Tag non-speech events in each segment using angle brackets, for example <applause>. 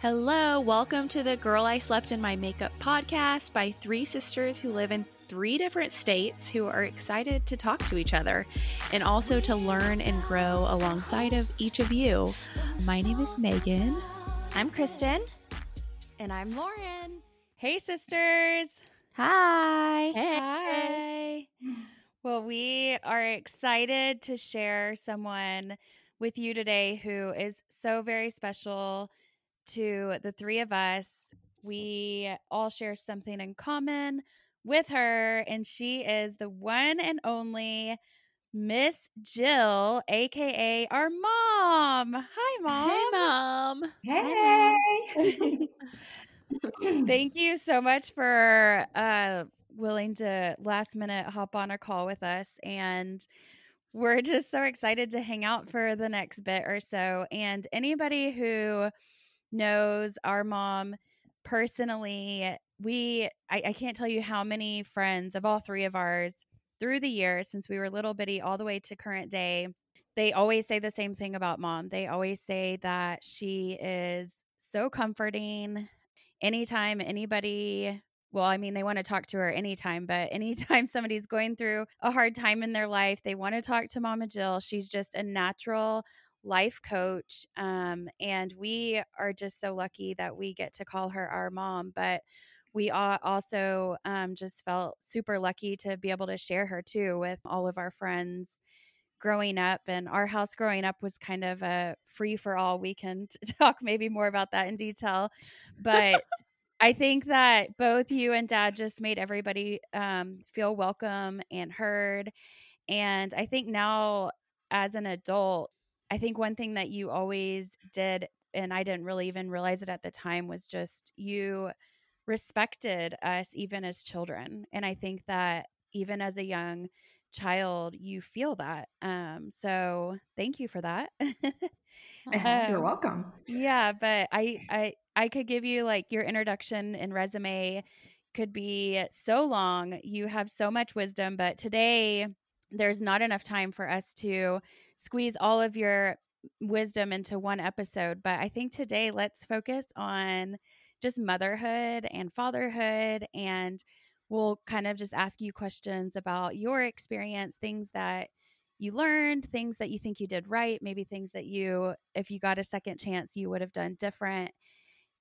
Hello, welcome to the Girl I Slept in My Makeup podcast by three sisters who live in three different states who are excited to talk to each other and also to learn and grow alongside of each of you. My name is Megan. I'm Kristen. And I'm Lauren. Hey, sisters. Hi. Hey. Hi. Well, we are excited to share someone with you today who is so very special to the three of us. We all share something in common with her, and she is the one and only Miss Jill, aka our mom. Hi, <laughs> mom. Hey, mom. Hey. <laughs> Thank you so much for uh, willing to last minute hop on a call with us. And we're just so excited to hang out for the next bit or so. And anybody who knows our mom personally, we, I, I can't tell you how many friends of all three of ours through the years since we were little bitty all the way to current day. They always say the same thing about mom. They always say that she is so comforting. Anytime anybody well, I mean, they want to talk to her anytime, but <laughs> anytime somebody's going through a hard time in their life, they want to talk to Mama Jill. She's just a natural life coach. Um, and we are just so lucky that we get to call her our mom. But we also um, just felt super lucky to be able to share her too with all of our friends growing up. And our house growing up was kind of a free for all. We can <laughs> talk maybe more about that in detail. But I think that both you and dad just made everybody um, feel welcome and heard. And I think now, as an adult, I think one thing that you always did, and I didn't really even realize it at the time, was just you respected us even as children. And I think that even as a young child, you feel that. Um, so thank you for that. <laughs> um, You're welcome. Yeah, but I, <laughs> I, I could give you like your introduction and resume could be so long. You have so much wisdom, but today there's not enough time for us to squeeze all of your wisdom into one episode. But I think today let's focus on just motherhood and fatherhood. And we'll kind of just ask you questions about your experience, things that you learned, things that you think you did right, maybe things that you, if you got a second chance, you would have done different.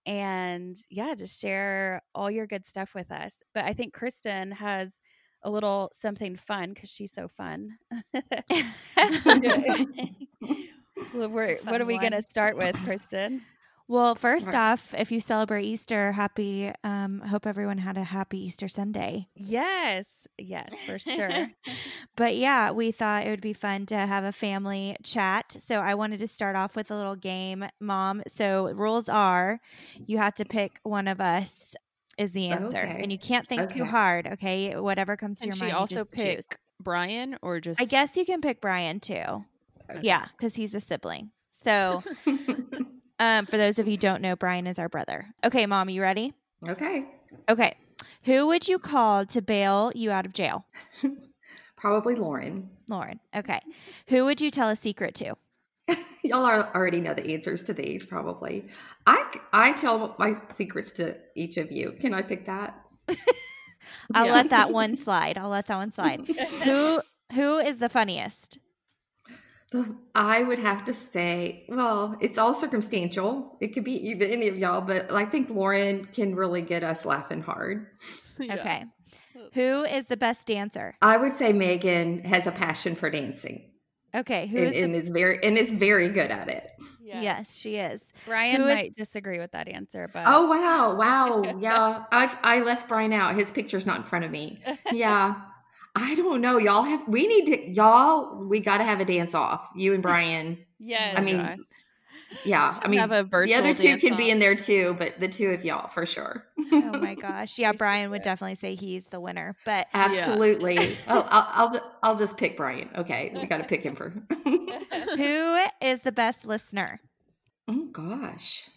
And yeah, just share all your good stuff with us. But I think Kristen has a little something fun because she's so fun. <laughs> <laughs> well, what are we going to start with, Kristen? Well, first off, if you celebrate Easter, happy. Um, hope everyone had a happy Easter Sunday. Yes, yes, for sure. <laughs> but yeah, we thought it would be fun to have a family chat. So I wanted to start off with a little game, Mom. So rules are, you have to pick one of us is the answer, okay. and you can't think okay. too hard. Okay, whatever comes to and your mind. She also pick choose. Brian, or just I guess you can pick Brian too. Okay. Yeah, because he's a sibling. So. <laughs> Um, for those of you don't know, Brian is our brother. Okay, mom, you ready? Okay. Okay. Who would you call to bail you out of jail? <laughs> Probably Lauren. Lauren. Okay. Who would you tell a secret to? <laughs> Y'all are, already know the answers to these, probably. I I tell my secrets to each of you. Can I pick that? <laughs> I'll yeah. let that one slide. I'll let that one slide. <laughs> who who is the funniest? I would have to say, well, it's all circumstantial. It could be either any of y'all, but I think Lauren can really get us laughing hard. Yeah. Okay. Who is the best dancer? I would say Megan has a passion for dancing. Okay, who and, is, and is very and is very good at it. Yeah. Yes, she is. Brian who might is... disagree with that answer, but oh wow, wow, <laughs> yeah, I I left Brian out. His picture's not in front of me. Yeah, I don't know. Y'all have we need to y'all we got to have a dance off. You and <laughs> Brian. yeah. I mean yeah, I mean have a the other two can off. be in there too, but the two of y'all for sure. oh my <laughs> gosh. Yeah, Brian would definitely say he's the winner. But Absolutely. <laughs> Yeah. oh, I'll, I'll I'll just pick Brian. Okay. We got to pick him for Who <laughs> is the best listener? Oh gosh.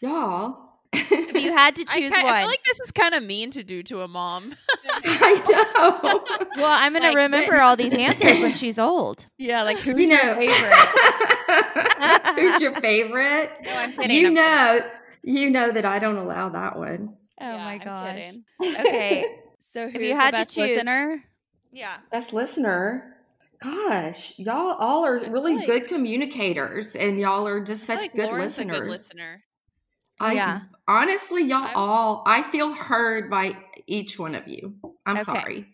Y'all <laughs> if you had to choose I, one, I feel like this is kind of mean to do to a mom. <laughs> <laughs> I know. Well, I'm gonna like, remember all these answers when she's old. Yeah, like who's you know, your favorite? who's your favorite? No, I'm kidding. You I'm know, kidding. You know that I don't allow that one. Oh Yeah, my I'm gosh. Okay. So who's you had the to choose- listener? yeah. Best listener. Gosh, y'all all are feel really like- good communicators, and y'all are just I feel such like good Lauren's listeners. a good listener. I, Yeah. Honestly, y'all I'm- all, I feel heard by each one of you. I'm Okay. sorry.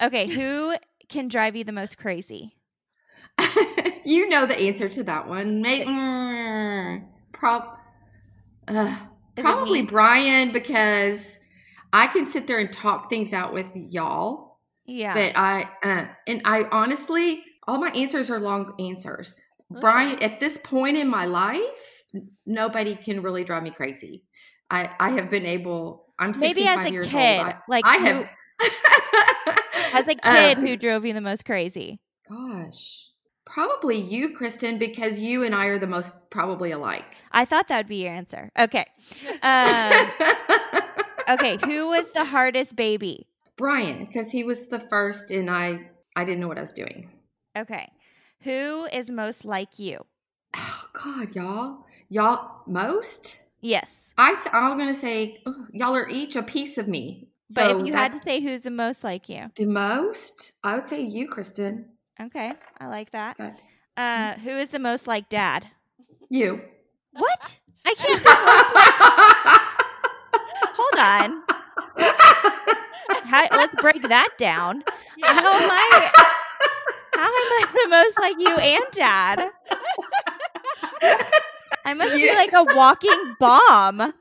Okay. Who can drive you the most crazy? <laughs> you know the answer to that one. May, mm, prob, uh, probably? Brian because I can sit there and talk things out with y'all. Yeah. But I, uh, and I honestly, all my answers are long answers. That's Brian, at this point in my life, nobody can really drive me crazy. I, I have been able. I'm Maybe as a kid, old. I, like I have. as a <laughs> kid, Um, who drove you the most crazy? Gosh, probably you, Kristen, because you and I are the most probably alike. I thought that would be your answer. Okay. Um, <laughs> okay. Who was the hardest baby? Brian, because he was the first, and I I didn't know what I was doing. Okay. Who is most like you? Oh God, y'all, y'all most. Yes. I I'm gonna say ugh, y'all are each a piece of me. But So if you had to say who's the most like you, the most, I would say you, Kristen. okay, I like that. Okay. Uh, who is the most like dad? You. What? I can't. Hold on. How, let's break that down. How am I? How am I the most like you and dad? <laughs> I must be like a walking bomb.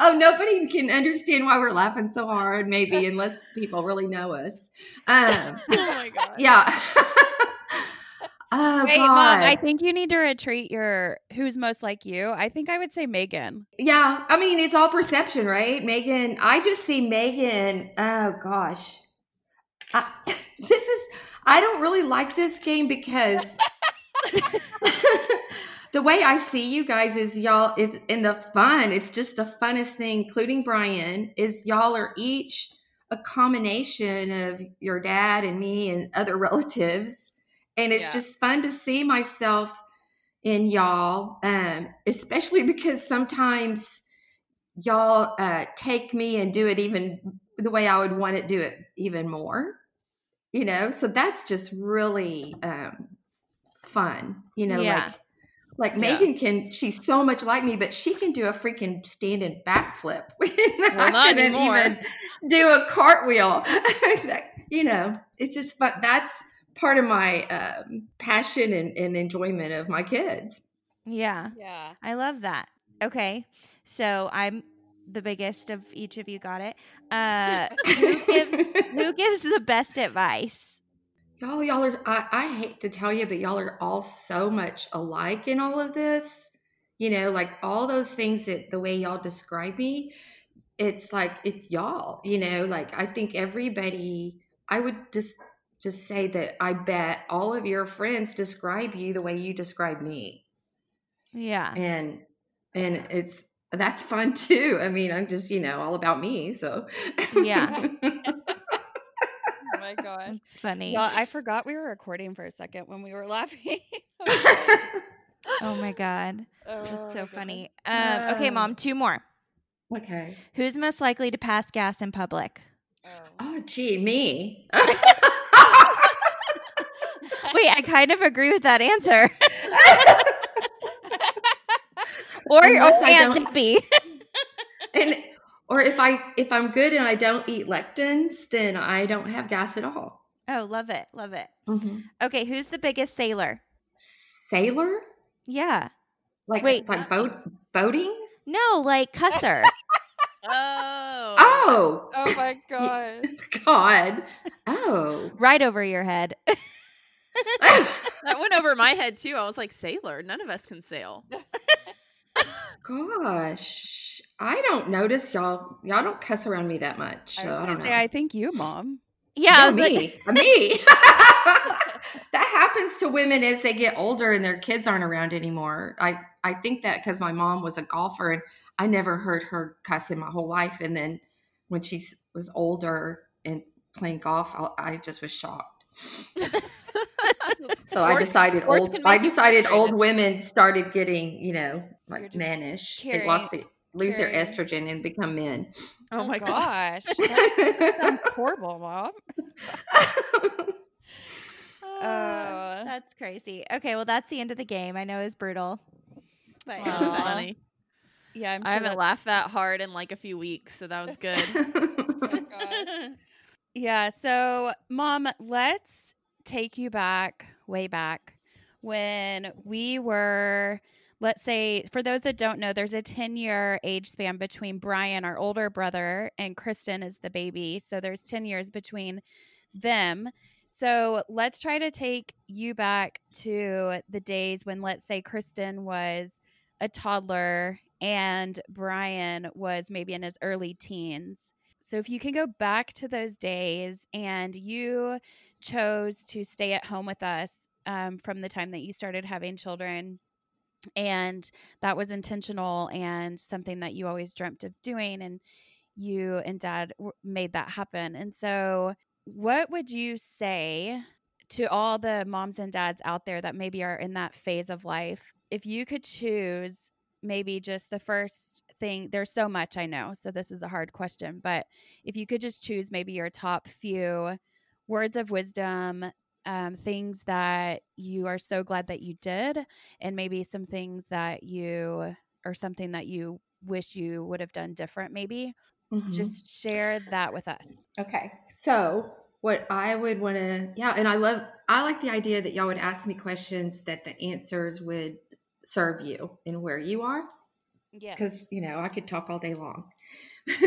oh, nobody can understand why we're laughing so hard, maybe, unless people really know us. Um, <laughs> Oh my god. yeah. <laughs> oh, Wait, God. mom, I think you need to retreat your who's most like you. I think I would say Megan. Yeah, I mean, it's all perception, right? Megan, I just see Megan. Oh gosh. I, <laughs> this is, I don't really like this game because <laughs> the way I see you guys is y'all, it's in the fun. It's just the funnest thing, including Brian, is y'all are each a combination of your dad and me and other <laughs> relatives. And it's Yeah. just fun to see myself in y'all, um, especially because sometimes y'all uh, take me and do it even the way I would want to do it even more. You know, so that's just really um, fun. You know, Yeah. like like Yeah. Megan can. She's so much like me, but she can do a freaking standing backflip. <laughs> Well, I not couldn't anymore. even do a cartwheel. <laughs> You know, it's just fun. That's part of my um, passion and, and enjoyment of my kids. Yeah, Yeah. I love that. Okay, so I'm the biggest of each of you. Got it. Uh, <laughs> who gives who <laughs> gives the best advice? Y'all, y'all are, I, I hate to tell you, but y'all are all so much alike in all of this. You know, like all those things that the way y'all describe me, it's like, it's y'all, you know, like I think everybody, I would just, just say that I bet all of your friends describe you the way you describe me. Yeah, And, and it's, that's fun too. I mean, I'm just, you know, all about me. So, Yeah. <laughs> Oh my gosh. it's funny. Y'all, I forgot we were recording for a second when we were <laughs> laughing. <laughs> Oh my god, Oh that's so goodness. funny. Um, okay, mom, two more. okay. Who's most likely to pass gas in public? Oh. Oh, gee, me. Wait, I kind of agree with that answer. Or Unless or I Aunt don't- Debbie. <laughs> and or if I if I'm good and I don't eat lectins, then I don't have gas at all. oh, love it, love it. Mm-hmm. Okay, who's the biggest sailor? Sailor, Yeah. like Wait. like boat boating. No, like cusser. <laughs> Oh. Oh, Oh my <laughs> god. God. Oh, right over your head. That went over my head too. I was like, sailor. None of us can sail. Gosh. I don't notice y'all. Y'all don't cuss around me that much. So I I, don't gonna know. say I think you, mom. Yeah, I No, was like, me. me. <laughs> that happens to women as they get older and their kids aren't around anymore. I I think that because my mom was a golfer and I never heard her cuss in my whole life, and then when she was older and playing golf, I, I just was shocked. <laughs> so I decided old. I decided old women started getting, you know, So like just mannish. They lost the lose their estrogen and become men. Oh my gosh. That <laughs> sounds horrible, mom. Ah, <laughs> Oh. that's crazy. Okay, well, that's the end of the game. I know it was brutal, but it was Oh, funny. Yeah, I'm I haven't that- laughed that hard in like a few weeks, so that was good. Yeah. So, mom, let's take you back, way back when we were, let's say, for those that don't know, there's a 10 year age span between Brian, our older brother, and Kristen is the baby. So, there's 10 years between them. So, let's try to take you back to the days when, let's say, Kristen was a toddler and Brian was maybe in his early teens. So if you can go back to those days and you chose to stay at home with us um, from the time that you started having children, and that was intentional and something that you always dreamt of doing, and you and dad w- made that happen. And so, what would you say to all the moms and dads out there that maybe are in that phase of life? If you could choose maybe just the first thing, there's so much I know, so this is a hard question, but if you could just choose maybe your top few words of wisdom, um, things that you are so glad that you did, and maybe some things that you or something that you wish you would have done different, maybe Mhm. just share that with us. Okay. So what I would want to, yeah, and I love, I like the idea that y'all would ask me questions that the answers would serve you and where you are. Yeah. Because, you know, I could talk all day long. <laughs>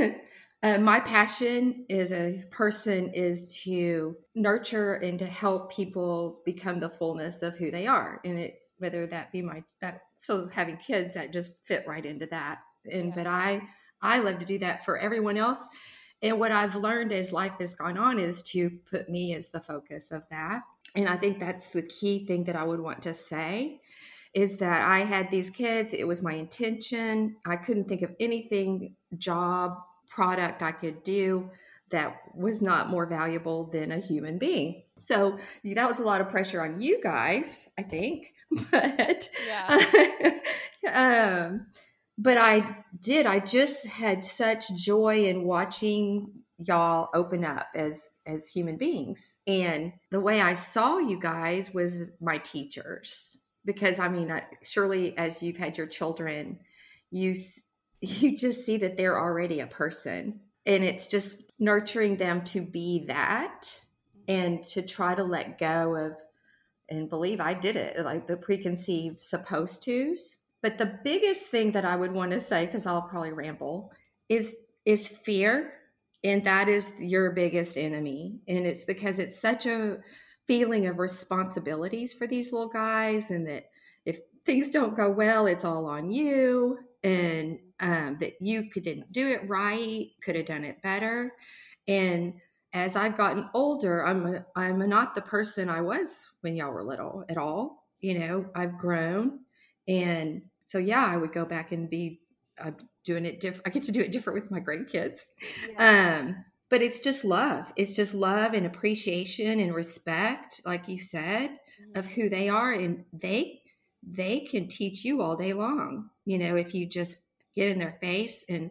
uh, my passion as a person is to nurture and to help people become the fullness of who they are. And it, whether that be my, that, so having kids that just fit right into that. And, Yeah. but I, I love to do that for everyone else. And what I've learned as life has gone on is to put me as the focus of that. And I think that's the key thing that I would want to say is that I had these kids. It was my intention. I couldn't think of anything, job, product I could do that was not more valuable than a human being. So that was a lot of pressure on you guys, I think. <laughs> But Yeah. <laughs> um, but I did. I just had such joy in watching y'all open up as as human beings, and the way I saw you guys was my teachers. Because I mean, surely as you've had your children, you <laughs> you just see that they're already a person, and it's just nurturing them to be that, and to try to let go of and believe I did it, like the preconceived supposed tos. But the biggest thing that I would want to say, because I'll probably ramble, is is fear. And that is your biggest enemy. And it's because it's such a feeling of responsibilities for these little guys, and that if things don't go well, it's all on you, and um, that you could, didn't do it right, could have done it better. And as I've gotten older, I'm a, I'm not the person I was when y'all were little at all. You know, I've grown, and so yeah, I would go back and be uh, doing it different. I get to do it different with my grandkids. Um, but it's just love. It's just love and appreciation and respect, like you said, of mm-hmm. who they are, and they they can teach you all day long. You know, if you just get in their face and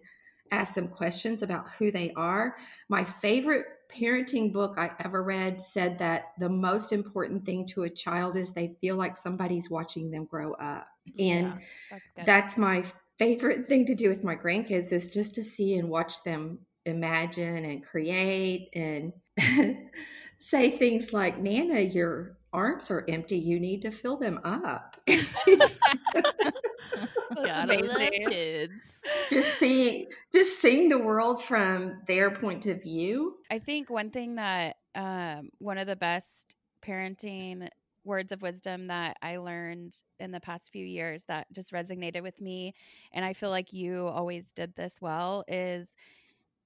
ask them questions about who they are. My favorite parenting book I ever read said that the most important thing to a child is they feel like somebody's watching them grow up. And Yeah, that's that's my favorite thing to do with my grandkids is just to see and watch them imagine and create and <laughs> say things like nana your arms are empty you need to fill them up. <laughs> Gotta love kids. just see just seeing the world from their point of view. I think one thing that um, one of the best parenting words of wisdom that I learned in the past few years that just resonated with me, and I feel like you always did this well, is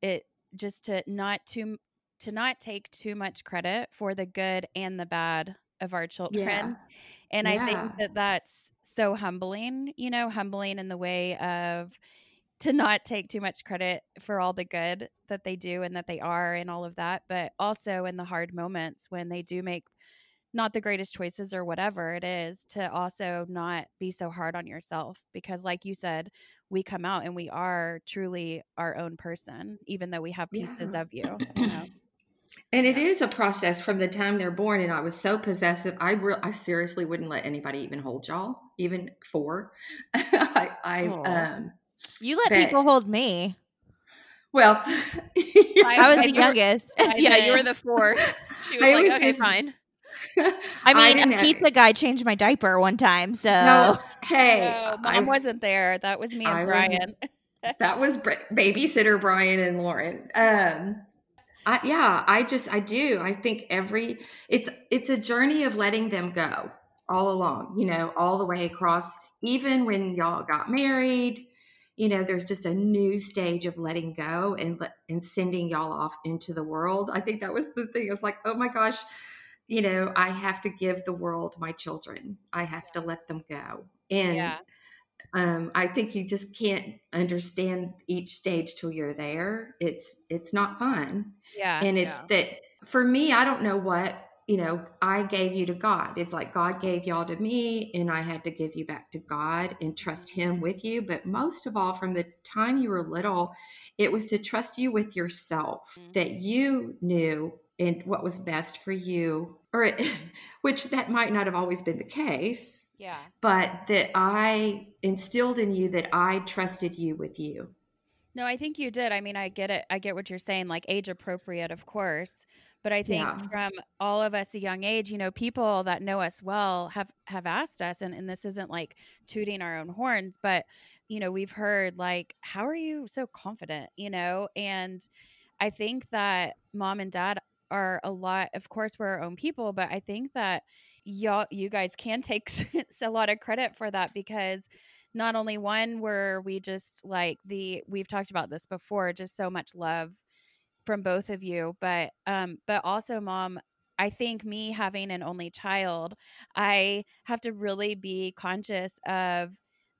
it just to not too to not take too much credit for the good and the bad of our children. yeah And I think that that's so humbling, you know, humbling in the way of to not take too much credit for all the good that they do and that they are and all of that, but also in the hard moments when they do make not the greatest choices or whatever it is to also not be so hard on yourself because like you said we come out and we are truly our own person even though we have pieces Yeah. of you, <clears throat> you know? And it is a process from the time they're born. And I was so possessive. I re- I seriously wouldn't let anybody even hold y'all, even four. <laughs> I, I Aw. um, You let But- people hold me. well, <laughs> I was the youngest. I yeah, you were the <laughs> fourth. She was I like, was okay, just- fine. <laughs> I mean, didn't a have- pizza guy changed my diaper one time, so No, <laughs> hey, no, mom I- wasn't there. That was me and I Brian. <laughs> that was br- babysitter Brian and Lauren. Um, I, yeah, I just I do. I think every it's it's a journey of letting them go all along. You know, all the way across. Even when y'all got married, you know, there's just a new stage of letting go and and sending y'all off into the world. I think that was the thing. i was like, oh my gosh, you know, I have to give the world my children. I have to let them go. And yeah. um, I think you just can't understand each stage till you're there. It's it's not fun, Yeah. and it's that for me. I don't know what you know. I gave you to God. It's like God gave y'all to me, and I had to give you back to God and trust Him with you. But most of all, from the time you were little, it was to trust you with yourself. Mhm. That you knew and what was best for you, or <laughs> which that might not have always been the case yeah. but that I instilled in you that I trusted you with you. No, I think you did. I mean, I get it. I get what you're saying, like age appropriate, of course. But I think Yeah. from all of us a young age, you know, people that know us well have have asked us, and, and this isn't like tooting our own horns, but you know, we've heard like, how are you so confident? You know, and I think that mom and dad are a lot, of course, we're our own people, but I think that y'all you guys can take <laughs> a lot of credit for that because not only one were we just like the we've talked about this before just so much love from both of you but um but also mom i think me having an only child i have to really be conscious of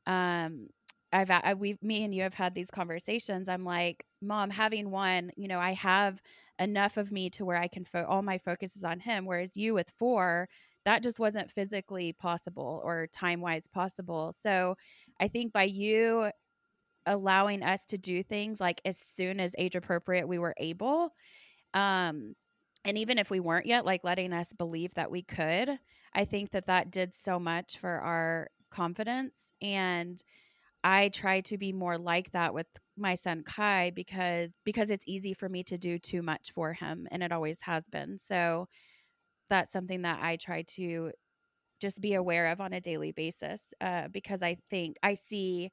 um i've I, we me and you have had these conversations i'm like mom having one you know i have enough of me to where i can fo- all my focus is on him whereas you with four that just wasn't physically possible or time wise possible so I think by you allowing us to do things like as soon as age appropriate we were able, um, and even if we weren't yet, like letting us believe that we could, I think that that did so much for our confidence. And I try to be more like that with my son Kai because because it's easy for me to do too much for him, and it always has been. So that's something that I try to just be aware of on a daily basis uh, because I think I see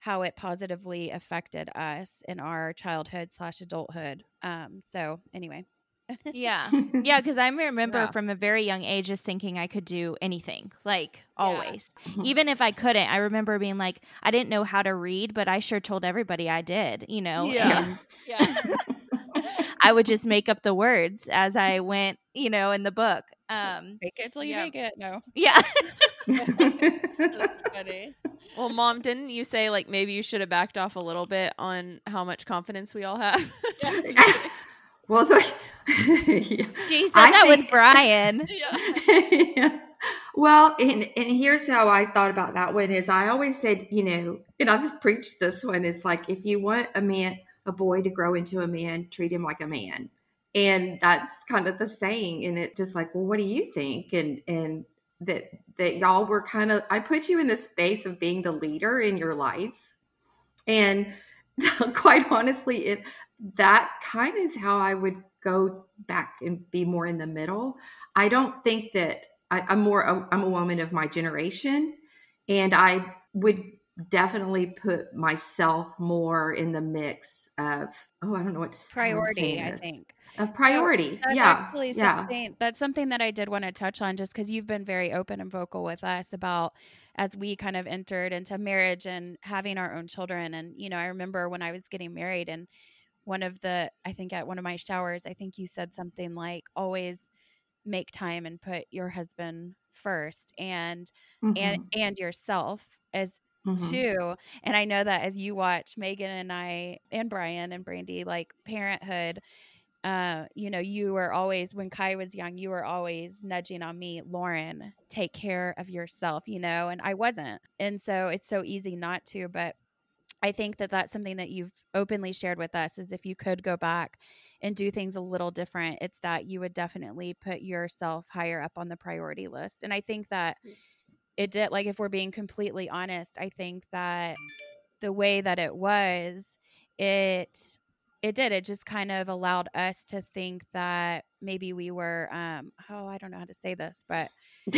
how it positively affected us in our childhood slash adulthood. Um, so anyway, yeah. <laughs> Yeah, because I remember Yeah. from a very young age just thinking I could do anything, like always. Mhm. <laughs> Even if I couldn't, I remember being like, I didn't know how to read, but I sure told everybody I did, you know? Yeah. <laughs> Yeah, I would just make up the words as I went, you know, in the book. Um, make it till you Yeah. make it. No, yeah. funny. Well, mom, didn't you say like maybe you should have backed off a little bit on how much confidence we all have? Well, <laughs> the, yeah. She said I that with Brian. <laughs> <laughs> yeah. Well, and, and here's how I thought about that one is I always said, you know, and I've just preached this one. It's like if you want a man, a boy to grow into a man, treat him like a man. And that's kind of the saying. And it's just like, well, what do you think? And and that that y'all were kind of I put you in the space of being the leader in your life. And quite honestly, if that kind of is how I would go back and be more in the middle. I don't think that I, I'm more I'm a woman of my generation, and I would definitely put myself more in the mix of oh I don't know what to how I'm Priority, I think. a priority That's yeah yeah that's something that I did want to touch on just because you've been very open and vocal with us about as we kind of entered into marriage and having our own children. And, you know, I remember when I was getting married and one of the I think at one of my showers, I think you said something like always make time and put your husband first and and Mhm. and yourself as mm-hmm. too. And I know that as you watch Megan and I and Brian and Brandy like parenthood, uh, you know, you were always when Kai was young, you were always nudging on me, Lauren, take care of yourself, you know, and I wasn't. And so it's so easy not to, but I think that that's something that you've openly shared with us is if you could go back and do things a little different, it's that you would definitely put yourself higher up on the priority list. And I think that mm. it did like if we're being completely honest, I think that the way that it was, it it did it just kind of allowed us to think that maybe we were um oh i don't know how to say this but <laughs>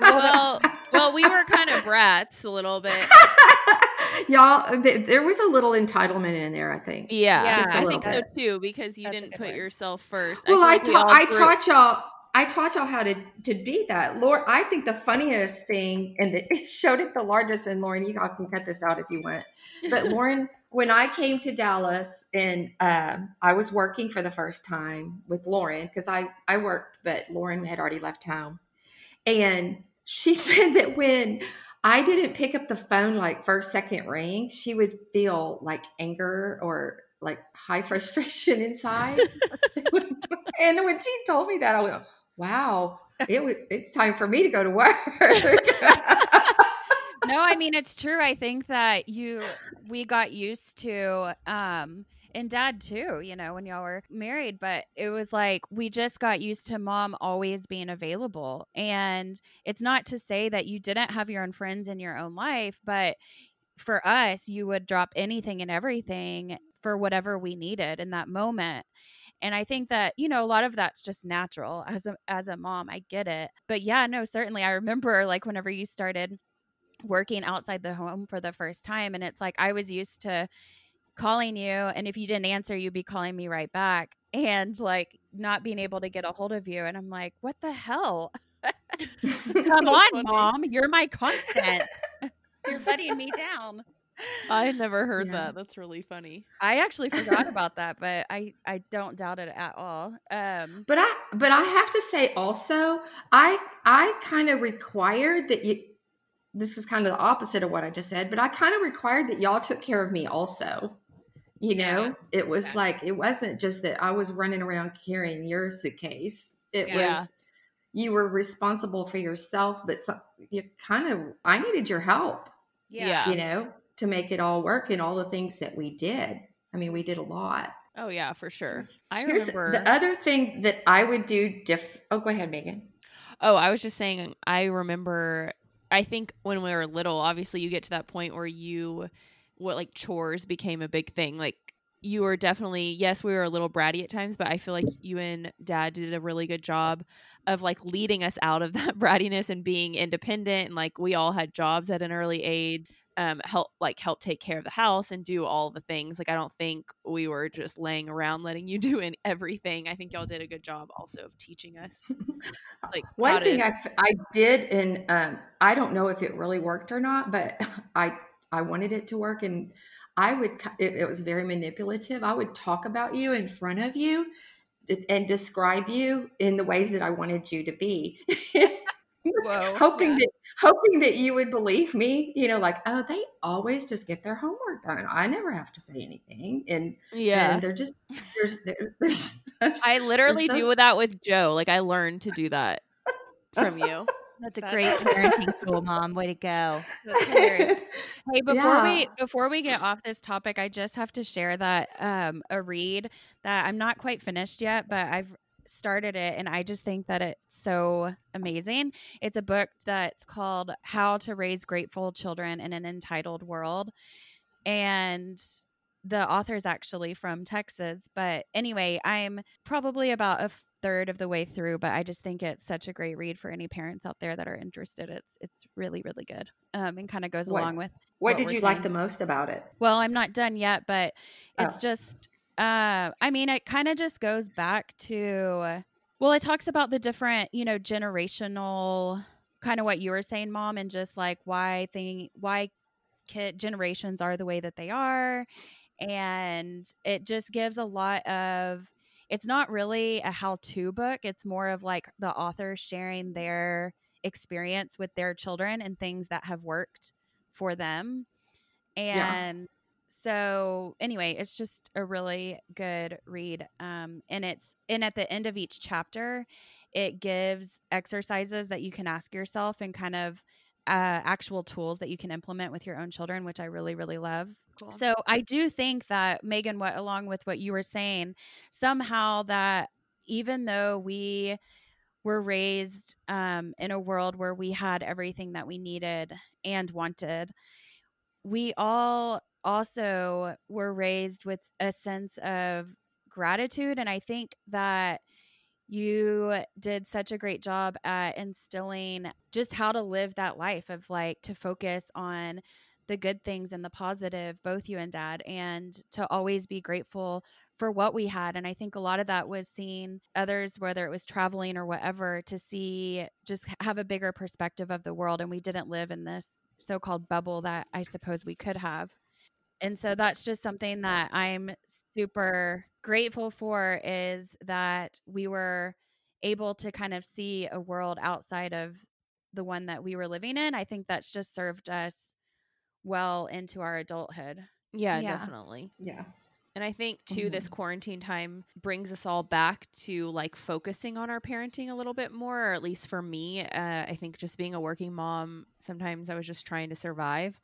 well well we were kind of brats a little bit <laughs> y'all th- there was a little entitlement in there i think yeah, yeah i think bit. so too because you That's didn't put yourself first well i, I, ta- I taught y'all I taught y'all how to to be that. Lord, I think the funniest thing, and <laughs> it showed it the largest. And Lauren, you can cut this out if you want. But <laughs> Lauren, when I came to Dallas and um, I was working for the first time with Lauren because I I worked, but Lauren had already left home, and she <laughs> said that when I didn't pick up the phone like first second ring, she would feel like anger or like high <laughs> frustration inside. <laughs> and when she told me that, I went wow, <laughs> it was it's time for me to go to work. no, I mean it's true. I think that you we got used to um and dad too, you know, when y'all were married, but it was like we just got used to mom always being available. And it's not to say that you didn't have your own friends in your own life, but for us, you would drop anything and everything for whatever we needed in that moment and i think that you know a lot of that's just natural as a as a mom i get it but yeah no certainly i remember like whenever you started working outside the home for the first time and it's like i was used to calling you and if you didn't answer you'd be calling me right back and like not being able to get a hold of you and i'm like what the hell <laughs> <laughs> come so on funny. mom you're my content <laughs> you're letting me down I had never heard yeah. that. That's really funny. I actually forgot about that, but I I don't doubt it at all. Um But I but I have to say also, I I kind of required that you this is kind of the opposite of what I just said, but I kind of required that y'all took care of me also. You know, yeah. it was yeah. like it wasn't just that I was running around carrying your suitcase. It was you were responsible for yourself, but some, you kind of I needed your help. Yeah. You know, to make it all work and all the things that we did. I mean, we did a lot. Oh yeah, for sure. I Here's remember the other thing that I would do diff Oh, go ahead, Megan. Oh, I was just saying I remember I think when we were little, obviously you get to that point where you what like chores became a big thing. Like you were definitely yes, we were a little bratty at times, but I feel like you and dad did a really good job of like leading us out of <laughs> that brattiness and being independent and like we all had jobs at an early age um, help like help take care of the house and do all the things. Like I don't think we were just laying around letting you <laughs> do in everything. I think y'all did a good job also of teaching us. <laughs> Like one thing to- I I did, and um, I don't know if it really worked or not, but I I wanted it to work, and I would it, it was very manipulative. I would talk about you in front of you and describe you in the ways that I wanted you to be. <laughs> Whoa, hoping yeah. that hoping that you would believe me, you know, like, oh, they always just get their homework done. I never have to say anything. And yeah, and they're just there's there's, <laughs> there's I literally so do that with Joe. Like I learned to do that from you. That's a great parenting tool, mom. Way to go. <laughs> hey, <laughs> before yeah. we before we get off this topic, I just have to share that um a read that I'm not quite finished yet, but I've started it and I just think that it's so amazing. It's a book that's called How to Raise Grateful Children in an Entitled World. And the author is actually from Texas. But anyway, I'm probably about a third of the way through, but I just think it's such a great read for any parents out there that are interested. It's it's really really good, um, and kind of goes what, along with. What, what did you saying. like the most about it? Well, I'm not done yet, but it's oh. just uh, I mean, it kind of just goes back to, well, it talks about the different, you know, generational kind of what you were saying, mom, and just like why thing, why kid generations are the way that they are. And it just gives a lot of, it's not really a how to book. It's more of like the author sharing their experience with their children and things that have worked for them. And yeah. so anyway, it's just a really good read. Um, and it's and at the end of each chapter, it gives exercises that you can ask yourself and kind of uh, actual tools that you can implement with your own children, which I really, really love. Cool. So I do think that Megan, what along with what you were saying, somehow that even though we were raised um, in a world where we had everything that we needed and wanted, we all also were raised with a sense of gratitude. And I think that you did such a great job at instilling just how to live that life of like to focus on the good things and the positive, both you and dad, and to always be grateful for what we had. And I think a lot of that was seeing others, whether it was traveling or whatever, to see just have a bigger perspective of the world. And we didn't live in this so called bubble that I suppose we could have. And so that's just something that I'm super grateful for is that we were able to kind of see a world outside of the one that we were living in. I think that's just served us well into our adulthood. Yeah, yeah. definitely. Yeah. And I think too, mm-hmm. this quarantine time brings us all back to like focusing on our parenting a little bit more, or at least for me. Uh, I think just being a working mom, sometimes I was just trying to survive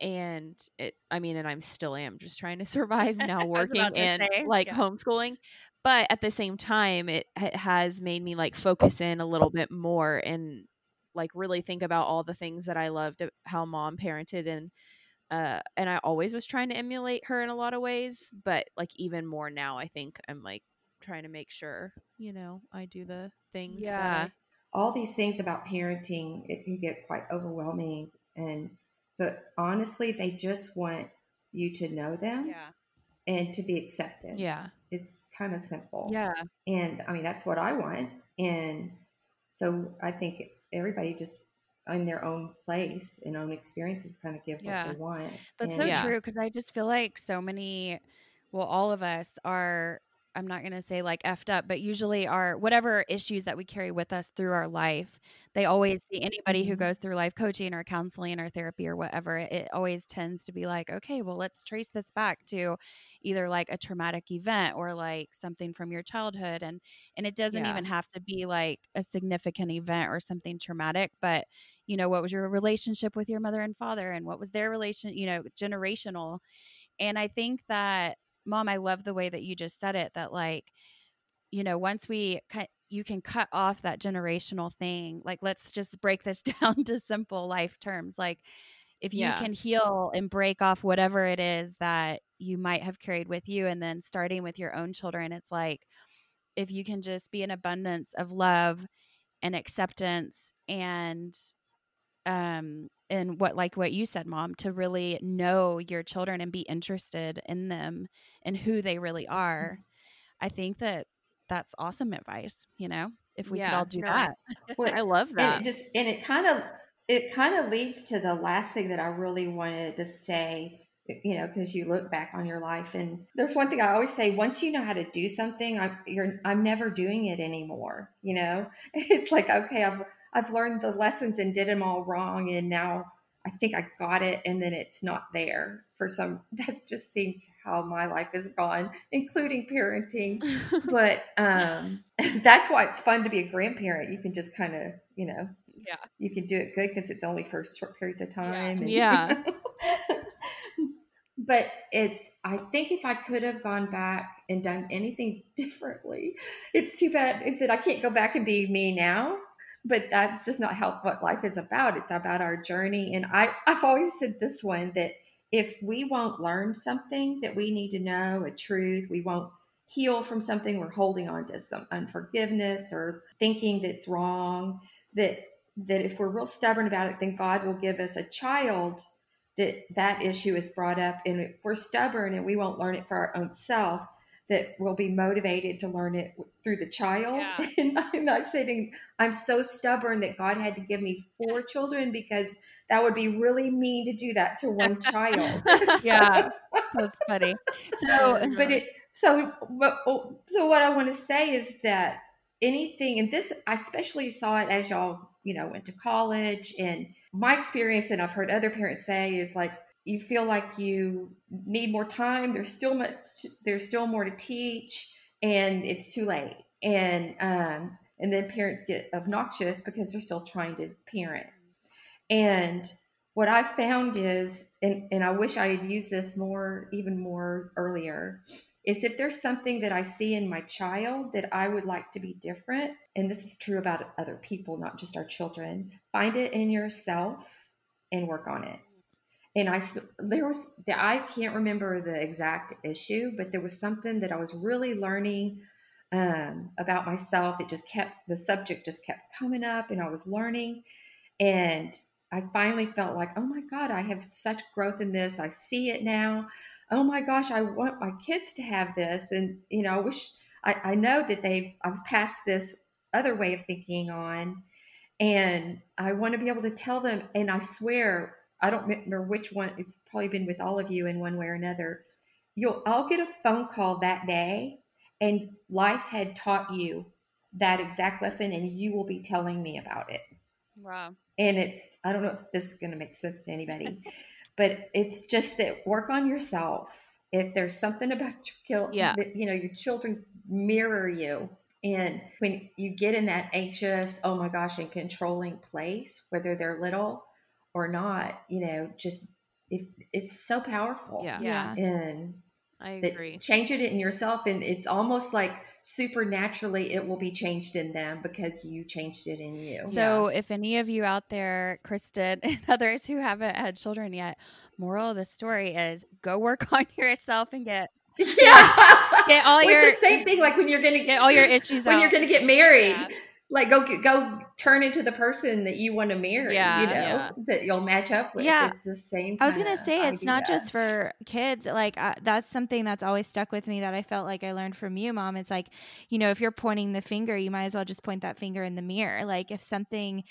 and it i mean and i'm still am just trying to <laughs> <laughs> survive now working and say, like yeah. homeschooling but at the same time it, it has made me like focus in a little bit more and like really think about all the things that i loved how mom parented and uh and i always was trying to emulate her in a lot of ways but like even more now i think i'm like trying to make sure you know i do the things yeah all these things about parenting it can get quite overwhelming and but honestly, they just want you to know them yeah. and to be accepted. Yeah. It's kind of simple. Yeah. And I mean, that's what I want. And so I think everybody just in their own place and own experiences kind of give yeah. what they want. That's and, so yeah. true because I just feel like so many, well, all of us are I'm not going to say like effed up, but usually our whatever issues that we carry with us through our life, they always see anybody who mm-hmm. goes through life coaching or counseling or therapy or whatever, it always tends to be like, okay, well, let's trace this back to either like a traumatic event or like something from your childhood and and it doesn't yeah. even have to be like a significant event or something traumatic, but you know, what was your relationship with your mother and father and what was their relation, you know, generational. And I think that mom, I love the way that you just said it that like, you know, once we cut, you can cut off that generational thing. Like, let's just break this <laughs> down to simple life terms. Like, if you yeah. can heal and break off whatever it is that you might have carried with you, and then starting with your own children, it's like if you can just be an abundance of love and acceptance and um and what like what you said mom to really know your children and be interested in them and who they really are mm-hmm. i think that that's awesome advice you know if we yeah, could all do no, that. <laughs> Well, i love that. and it just and it kind of it kind of leads to the last thing that i really wanted to say you know because you look back on your life and there's one thing i always say once you know how to do something i'm you're i'm never doing it anymore you know? <laughs> It's like okay i've I've learned the lessons and did them all wrong. And now I think I got it and then it's not there for some. <laughs> That just seems how my life has gone, including parenting. <laughs> but um, <laughs> that's why it's fun to be a grandparent. You can just kind of, you know, yeah, you can do it good because it's only for short periods of time. Yeah. And, yeah. but it's i think if i could have gone back and done anything differently it's too bad that i can't go back and be me now but that's just not how what life is about. It's about our journey. And I, I've always said this one that if we won't learn something that we need to know, a truth, we won't heal from something, we're holding on to some unforgiveness or thinking that's wrong, that that if we're real stubborn about it, then God will give us a child that that issue is brought up. And if we're stubborn and we won't learn it for our own self, that will be motivated to learn it through the child. Yeah. <laughs> And I'm not saying I'm so stubborn that God had to give me four children because that would be really mean to do that to one <laughs> child. yeah, <laughs> that's funny. So, but it so oh, so what I want to say is that anything, and this I especially saw it as y'all you know, went to college. And my experience, and I've heard other parents say, is like you feel like you need more time. There's still much, there's still more to teach, and it's too late. And um, and then parents get obnoxious because they're still trying to parent. And what I found is, and, and I wish I had used this more, even more earlier, is if there's something that I see in my child that I would like to be different, and this is true about other people, not just our children, find it in yourself and work on it. And I, there was, I can't remember the exact issue, but there was something that I was really learning um, about myself. It just kept, the subject just kept coming up, and I was learning. And I finally felt like, oh my God, I have such growth in this. I see it now. Oh my gosh, I want my kids to have this. And, you know, I wish I, I know that they've, I've passed this other way of thinking on. And I want to be able to tell them. And I swear, I don't remember which one, it's probably been with all of you in one way or another. You'll, I'll get a phone call that day, and life had taught you that exact lesson, and you will be telling me about it. Wow. And it's, I don't know if this is going to make sense to anybody, <laughs> but it's just that work on yourself. If there's something about your yeah. that, you know, your children mirror you. And when you get in that anxious, oh my gosh, and controlling place, whether they're little or not, you know, just if it's so powerful. Yeah. Yeah. And I agree. change it in yourself. And it's almost like supernaturally it will be changed in them because you changed it in you. So, if any of you out there, Kristen <laughs> and others who haven't had children yet, moral of the story is go work <laughs> on yourself and get <laughs> yeah, get all well, your it's the same thing. Like when you're gonna get all your itches when out. you're gonna get married. Yeah. Like go go turn into the person that you want to marry. Yeah, you know yeah. that you'll match up with. Yeah. it's the same. I was gonna say it's not just for kids. Like uh, that's something that's always stuck with me that I felt like I learned from you, mom. It's like, you know, if you're pointing the finger, you might as well just point that finger in the mirror. Like if something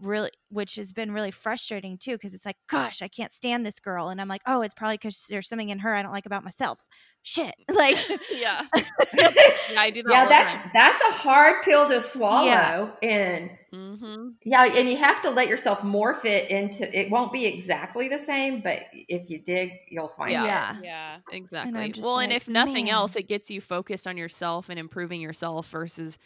really, which has been really frustrating too, because it's like, gosh, I can't stand this girl, and I'm like, oh, it's probably because there's something in her I don't like about myself. Shit, <laughs> like, yeah. <laughs> yeah, I do that. yeah, all that's time. that's a hard pill to swallow, Yeah. and Mm-hmm. yeah, and you have to let yourself morph it into. It won't be exactly the same, but if you dig, you'll find Yeah. it. yeah, yeah. Exactly. just Well, and if nothing man. else, it gets you focused on yourself and improving yourself versus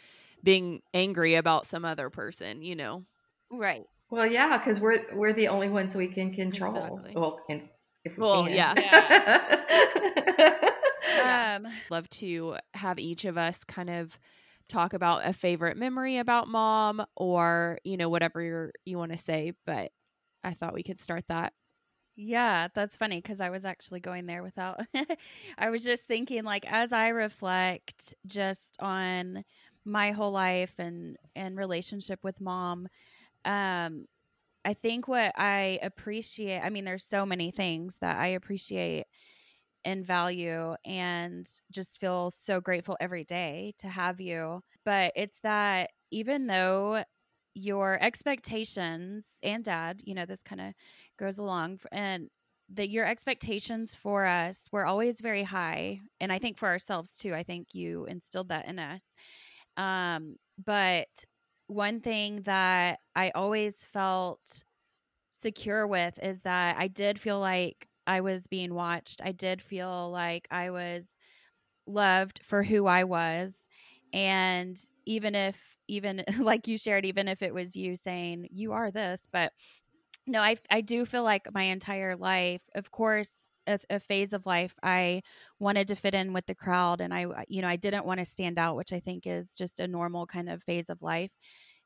being angry about some other person, you know? right. Well, yeah, because we're we're the only ones we can control. Exactly. Well, and if we Well, can. yeah. <laughs> Um, Love to have each of us kind of talk about a favorite memory about mom or, you know, whatever you're, you want to say. But I thought we could start that. Yeah, that's funny because I was actually going there without. <laughs> I was just thinking, like, as I reflect just on my whole life and and relationship with mom, um, I think what I appreciate. I mean, there's so many things that I appreciate and value, and just feel so grateful every day to have you. But it's that even though your expectations and dad, you know, this kind of goes along and that your expectations for us were always very high and i think for ourselves too i think you instilled that in us um, but one thing that i always felt secure with is that i did feel like i was being watched i did feel like i was loved for who i was and even if even <laughs> like you shared even if it was you saying you are this but no i i do feel like my entire life of course a, a phase of life i wanted to fit in with the crowd and i you know i didn't want to stand out which i think is just a normal kind of phase of life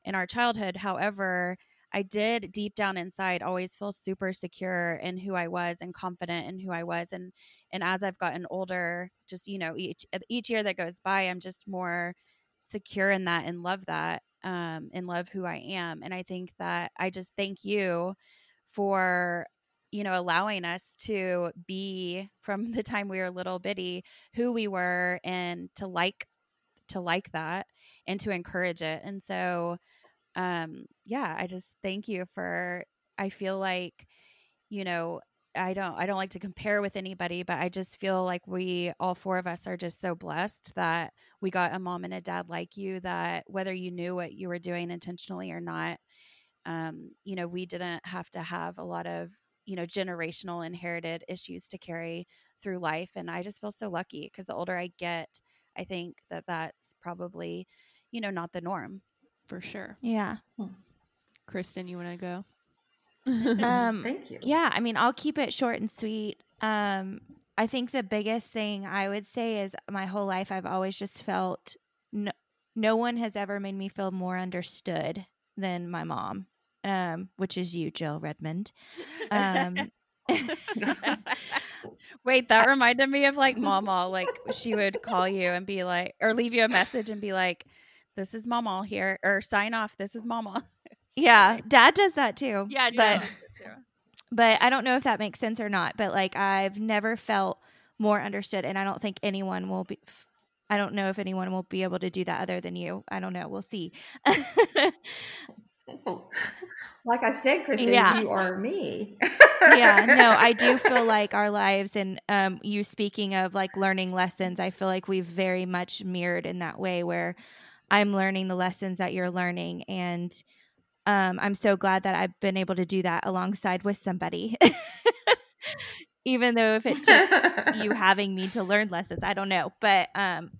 in our childhood. However i did deep down inside always feel super secure in who i was and confident in who i was and and as i've gotten older just you know each each year that goes by i'm just more secure in that and love that um, and love who I am. And I think that I just thank you for you know allowing us to be from the time we were little bitty who we were and to like to like that and to encourage it and so um yeah i just thank you for i feel like you know i don't i don't like to compare with anybody but i just feel like we all four of us are just so blessed that we got a mom and a dad like you that whether you knew what you were doing intentionally or not um, you know, we didn't have to have a lot of, you know, generational inherited issues to carry through life. And I just feel so lucky because the older I get, I think that that's probably, you know, not the norm. For sure. Yeah. Kristen, you want to go? <laughs> Um, Thank you. Yeah, I mean, I'll keep it short and sweet. Um, I think the biggest thing I would say is my whole life I've always just felt no, no one has ever made me feel more understood than my mom, um, which is you, Jill Redmond. Um, <laughs> <laughs> Wait, that reminded me of like Mama. Like she would call you and be like, or leave you a message and be like, "This is Mama here," or sign off. This is Mama. <laughs> yeah, Dad does that too. Yeah, but too. but I don't know if that makes sense or not. But like I've never felt more understood, and I don't think anyone will be. I don't know if anyone will be able to do that other than you. I don't know. We'll see. <laughs> Like I said, Kristen, Yeah. you are me. yeah, no, I do <laughs> feel like our lives and um, you speaking of like learning lessons, I feel like we've very much mirrored in that way where I'm learning the lessons that you're learning. And um, I'm so glad that I've been able to do that alongside with somebody. <laughs> Even though if it took you <laughs> having me to learn lessons, I don't know. But um,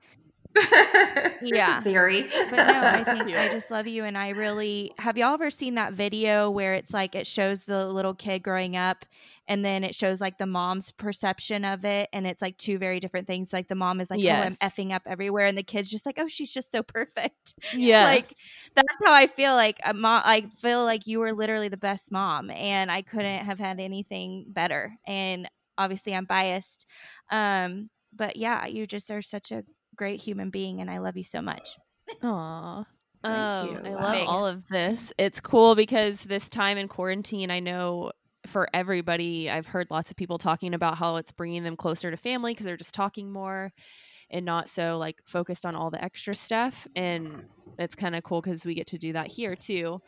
<laughs> Yeah. theory. but no, I <laughs> think Yeah. I just love you. And I really have y'all ever seen that video where it's like it shows the little kid growing up and then it shows like the mom's perception of it. And it's like two very different things. Like the mom is like, Yes. oh, I'm effing up everywhere. And the kid's just like, oh, she's just so perfect. Yeah. <laughs> Like that's how I feel like a mom. I feel like you were literally the best mom and I couldn't have had anything better. And obviously I'm biased. Um, but yeah, you just are such a great human being and I love you so much. Aw. Thank Um, you. I love Big. all of this. It's cool because this time in quarantine, I know for everybody, I've heard lots of people talking about how it's bringing them closer to family because they're just talking more and not so like focused on all the extra stuff. And it's kind of cool because we get to do that here too.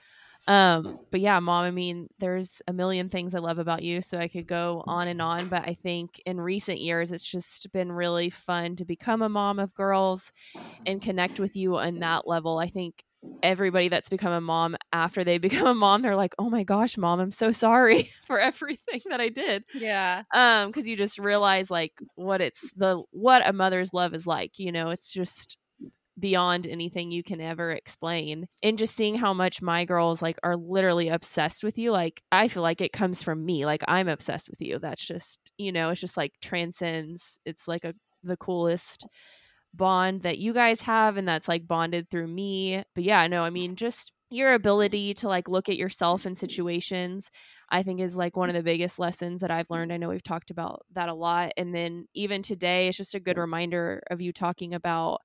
Um, but yeah, mom, I mean, there's a million things I love about you, so I could go on and on. But I think in recent years, it's just been really fun to become a mom of girls and connect with you on that level. I think everybody that's become a mom after they <laughs> become a mom, they're like, "Oh my gosh, mom, I'm so sorry <laughs> for everything that I did." Yeah. Um, because you just realize like what it's the what a mother's love is like. You know, it's just beyond anything you can ever explain. And just seeing how much my girls like are literally obsessed with you, like I feel like it comes from me. Like I'm obsessed with you. That's just, you know, it's just like transcends. It's like a the coolest bond that you guys have and that's like bonded through me. But yeah, no, I mean just your ability to like look at yourself in situations I think is like one of the biggest lessons that I've learned. I know we've talked about that a lot. And then even today, it's just a good reminder of you talking about,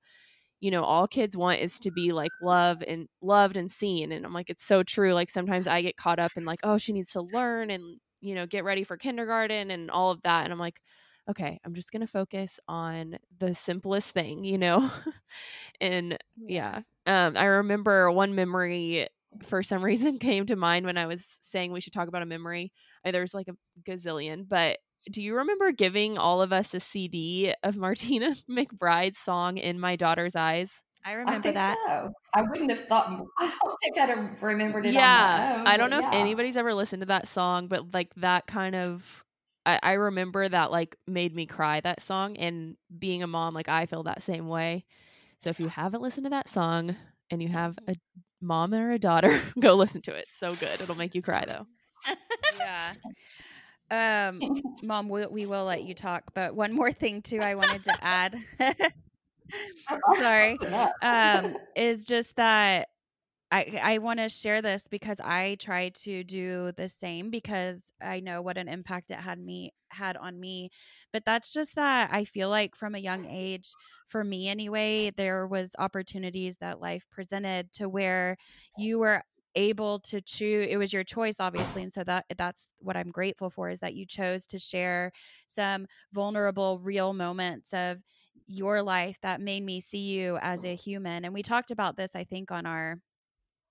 you know, all kids want is to be like loved and loved and seen. And I'm like, it's so true. Like sometimes I get caught up in like, oh, she needs to learn and, you know, get ready for kindergarten and all of that. And I'm like, okay, I'm just going to focus on the simplest thing, you know? <laughs> and yeah. Um, I remember one memory for some <laughs> reason came to mind when I was saying we should talk about a memory. There's like a gazillion, but do you remember giving all of us a CD of Martina <laughs> McBride's song "In My Daughter's Eyes"? I I remember think that. so. I wouldn't have thought. I don't think I'd have remembered it. yeah, on my own, I don't know but if anybody's ever listened to that song, but like that kind of. I, I remember that like made me cry that song and being a mom like I feel that same way. So if you haven't listened to that song and you have mm-hmm. a mom or a daughter, <laughs> go listen to it. So good. It'll make you cry though. <laughs> yeah. Um, <laughs> mom, we, we will let you talk, but one more thing too, I wanted to add. <laughs> <laughs> Sorry. Um, is just that I I want to share this because I try to do the same because I know what an impact it had me had on me. But that's just that I feel like from a young age, for me anyway, there was opportunities that life presented to where you were able to choose it was your choice obviously and so that that's what i'm grateful for is that you chose to share some vulnerable real moments of your life that made me see you as a human and we talked about this i think on our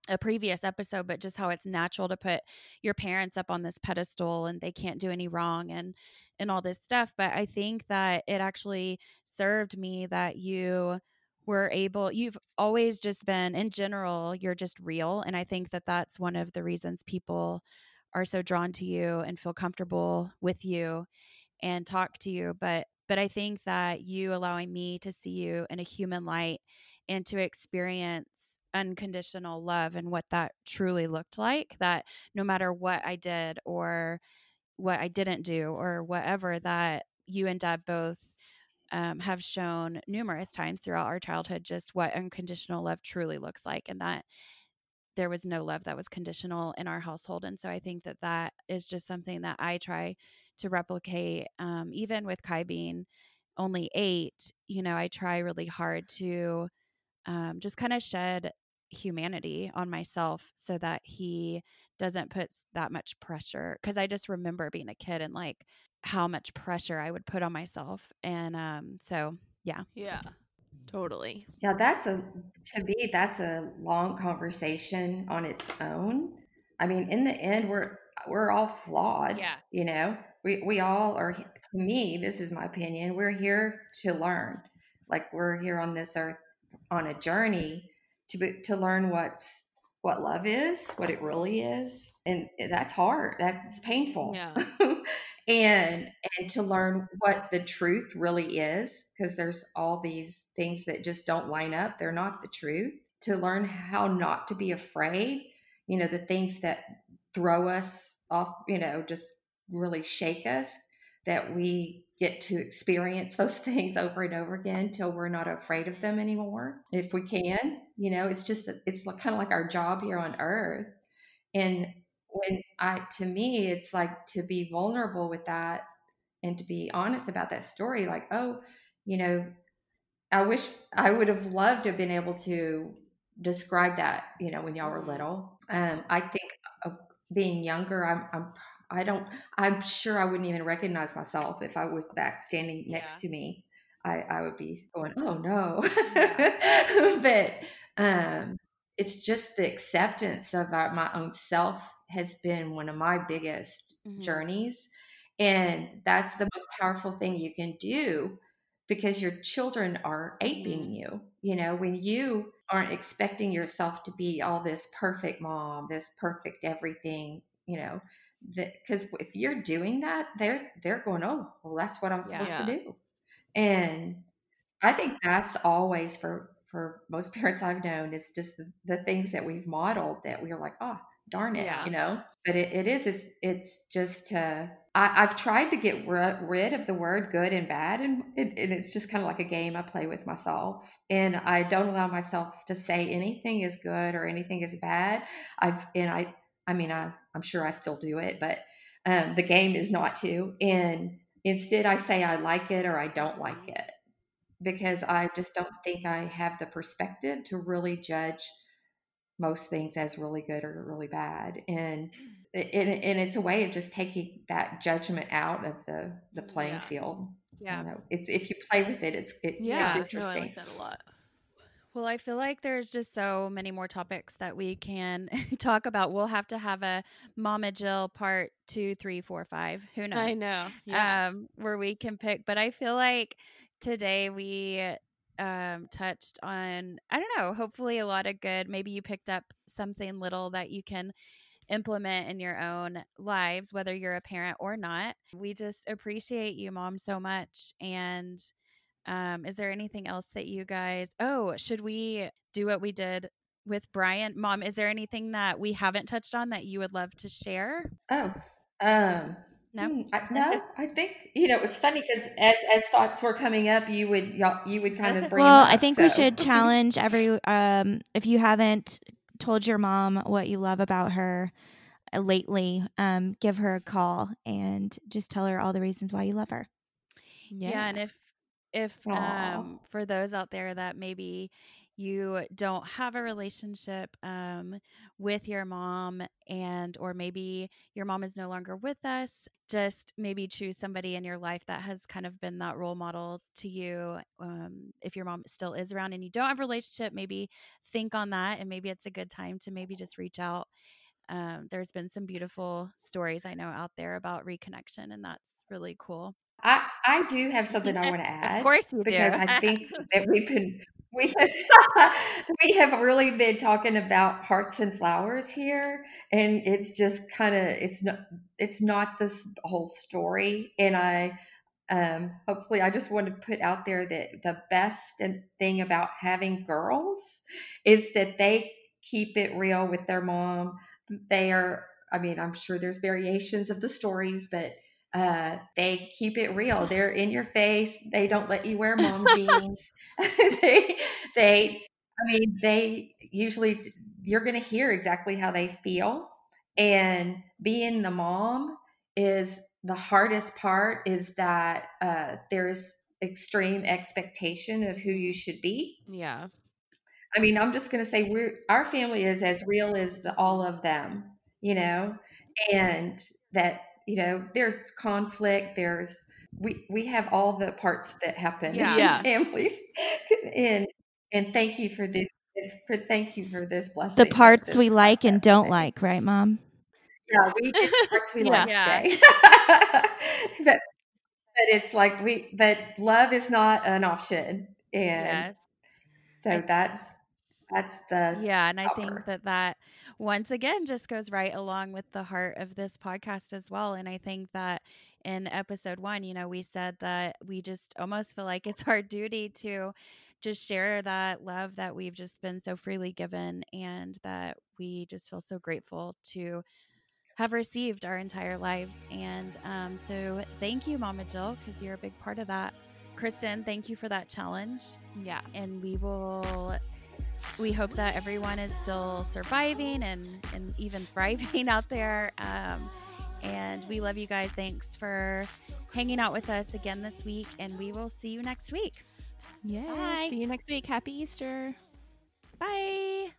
a previous episode but just how it's natural to put your parents up on this pedestal and they can't do any wrong and and all this stuff but i think that it actually served me that you we're able you've always just been in general you're just real and i think that that's one of the reasons people are so drawn to you and feel comfortable with you and talk to you but but i think that you allowing me to see you in a human light and to experience unconditional love and what that truly looked like that no matter what i did or what i didn't do or whatever that you and dad both um, have shown numerous times throughout our childhood just what unconditional love truly looks like and that there was no love that was conditional in our household and so i think that that is just something that i try to replicate um, even with kai being only eight you know i try really hard to um, just kind of shed humanity on myself so that he doesn't put that much pressure because i just remember being a kid and like how much pressure I would put on myself. And um, so, yeah. Yeah, totally. Yeah, that's a, to me, that's a long conversation on its own. I mean, in the end, we're, we're all flawed. Yeah. You know, we, we all are, to me, this is my opinion, we're here to learn. Like we're here on this earth on a journey to, be, to learn what's, what love is, what it really is. And that's hard. That's painful. Yeah. <laughs> <laughs> and and to learn what the truth really is because there's all these things that just don't line up they're not the truth to learn how not to be afraid you know the things that throw us off you know just really shake us that we get to experience <laughs> those things over and over again till we're not afraid of them anymore. If we can you know it's just it's kind of like our job here on earth and when I to me it's like to be vulnerable with that and to be honest about that story like oh you know I wish I would have loved to have been able to describe that you know when y'all were Mm-hmm. little um I think of being younger I'm I'm I don't I'm sure I wouldn't even recognize myself if I was back standing next Yeah. to me I I would be going oh no Yeah. <laughs> but um it's just the acceptance of our, my own self has been one of my biggest Mhm. journeys and that's the most powerful thing you can do because your children are aping you you know when you aren't expecting yourself to be all this perfect mom this perfect everything you know because if you're doing that they're they're going oh well that's what i'm supposed Yeah. to do and i think that's always for for most <laughs> parents i've known is just the, the things that we've modeled that we are like oh darn it Yeah. you know? But it, it is it's, it's just uh I, i've tried to get ri- rid of the word good and bad and, it, and it's just kind of like a game i play with myself and i don't allow myself to say anything is good or anything is bad. I've and i i mean i i'm sure i still do it but um, the game is not to and instead i say i like it or i don't like it because i just don't think i have the perspective to really judge most things as really good or really bad and and and it's a way of just taking that judgment out of the the playing Yeah. field Yeah. you know it's if you play with it it's it, Yeah, it's no, I interesting like that a lot. Well, I feel like there's just so many more topics that we can <laughs> talk about. We'll have to have a Mama Jill part two, three, four, five. Who knows? I know. Yeah. um, where we can pick. But I feel like today we um, touched on, I don't know, hopefully a lot of good. Maybe you picked up something little that you can implement in your own lives, whether you're a parent or not. We just appreciate you, mom, so much. And um, is there anything else that you guys, oh, should we do what we did? With Brian, mom, is there anything that we haven't touched on that you would love to share? oh um No? hmm, I, no i think you know it was funny because as as thoughts were coming up you would y'all you would kind of bring. well, up, Well, I think we should challenge every um if you haven't told your mom what you love about her uh, lately, um give her a call and just tell her all the reasons why you love her. yeah. and if if um for those out there that maybe you don't have a relationship um with your mom and or maybe your mom is no longer with us just maybe choose somebody in your life that has kind of been that role model to you um if your mom still is around and you don't have a relationship maybe think on that and maybe it's a good time to maybe just reach out um, there's been some beautiful stories I know out there about reconnection, and that's really cool. I, I do have something I <laughs> want to add. Of course, you because do. I think <laughs> that we've been we have, <laughs> we have really been talking about hearts and flowers here and it's just kind of it's not it's not this whole story and i um, hopefully i just want to put out there that the best thing about having girls is that they keep it real with their mom. They are i mean i'm sure there's variations of the stories but uh, they keep it real. They're in your face. They don't let you wear mom <laughs> jeans. <laughs> they, they, I mean, they usually, you're going to hear exactly how they feel. And being the mom is the hardest part is that uh, there is extreme expectation of who you should be. Yeah. I mean, I'm just going to say we're our family is as real as the all of them, you know, and that you know, there's conflict, there's we we have all the parts that happen yeah. in families. and and thank you for this for thank you for this blessing. The parts we like and don't like, right, mom? Yeah, we the parts we yeah. like today. <laughs> but but it's like we but love is not an option. And yes. so I, that's that's the yeah and i think that that once again just goes right along with the heart of this podcast as well and i think that in episode one you know we said that we just almost feel like it's <laughs> our duty to just share that love that we've just been so freely given and that we just feel so grateful to have received our entire lives and um, so thank you mama jill because you're a big part of that. Kristen thank you for that challenge yeah. and we will we hope that everyone is still surviving and, and even thriving <laughs> out there. Um, and we love you guys. Thanks for hanging out with us again this week. And we will see you next week. Yeah. See you next week. Happy Easter. Bye.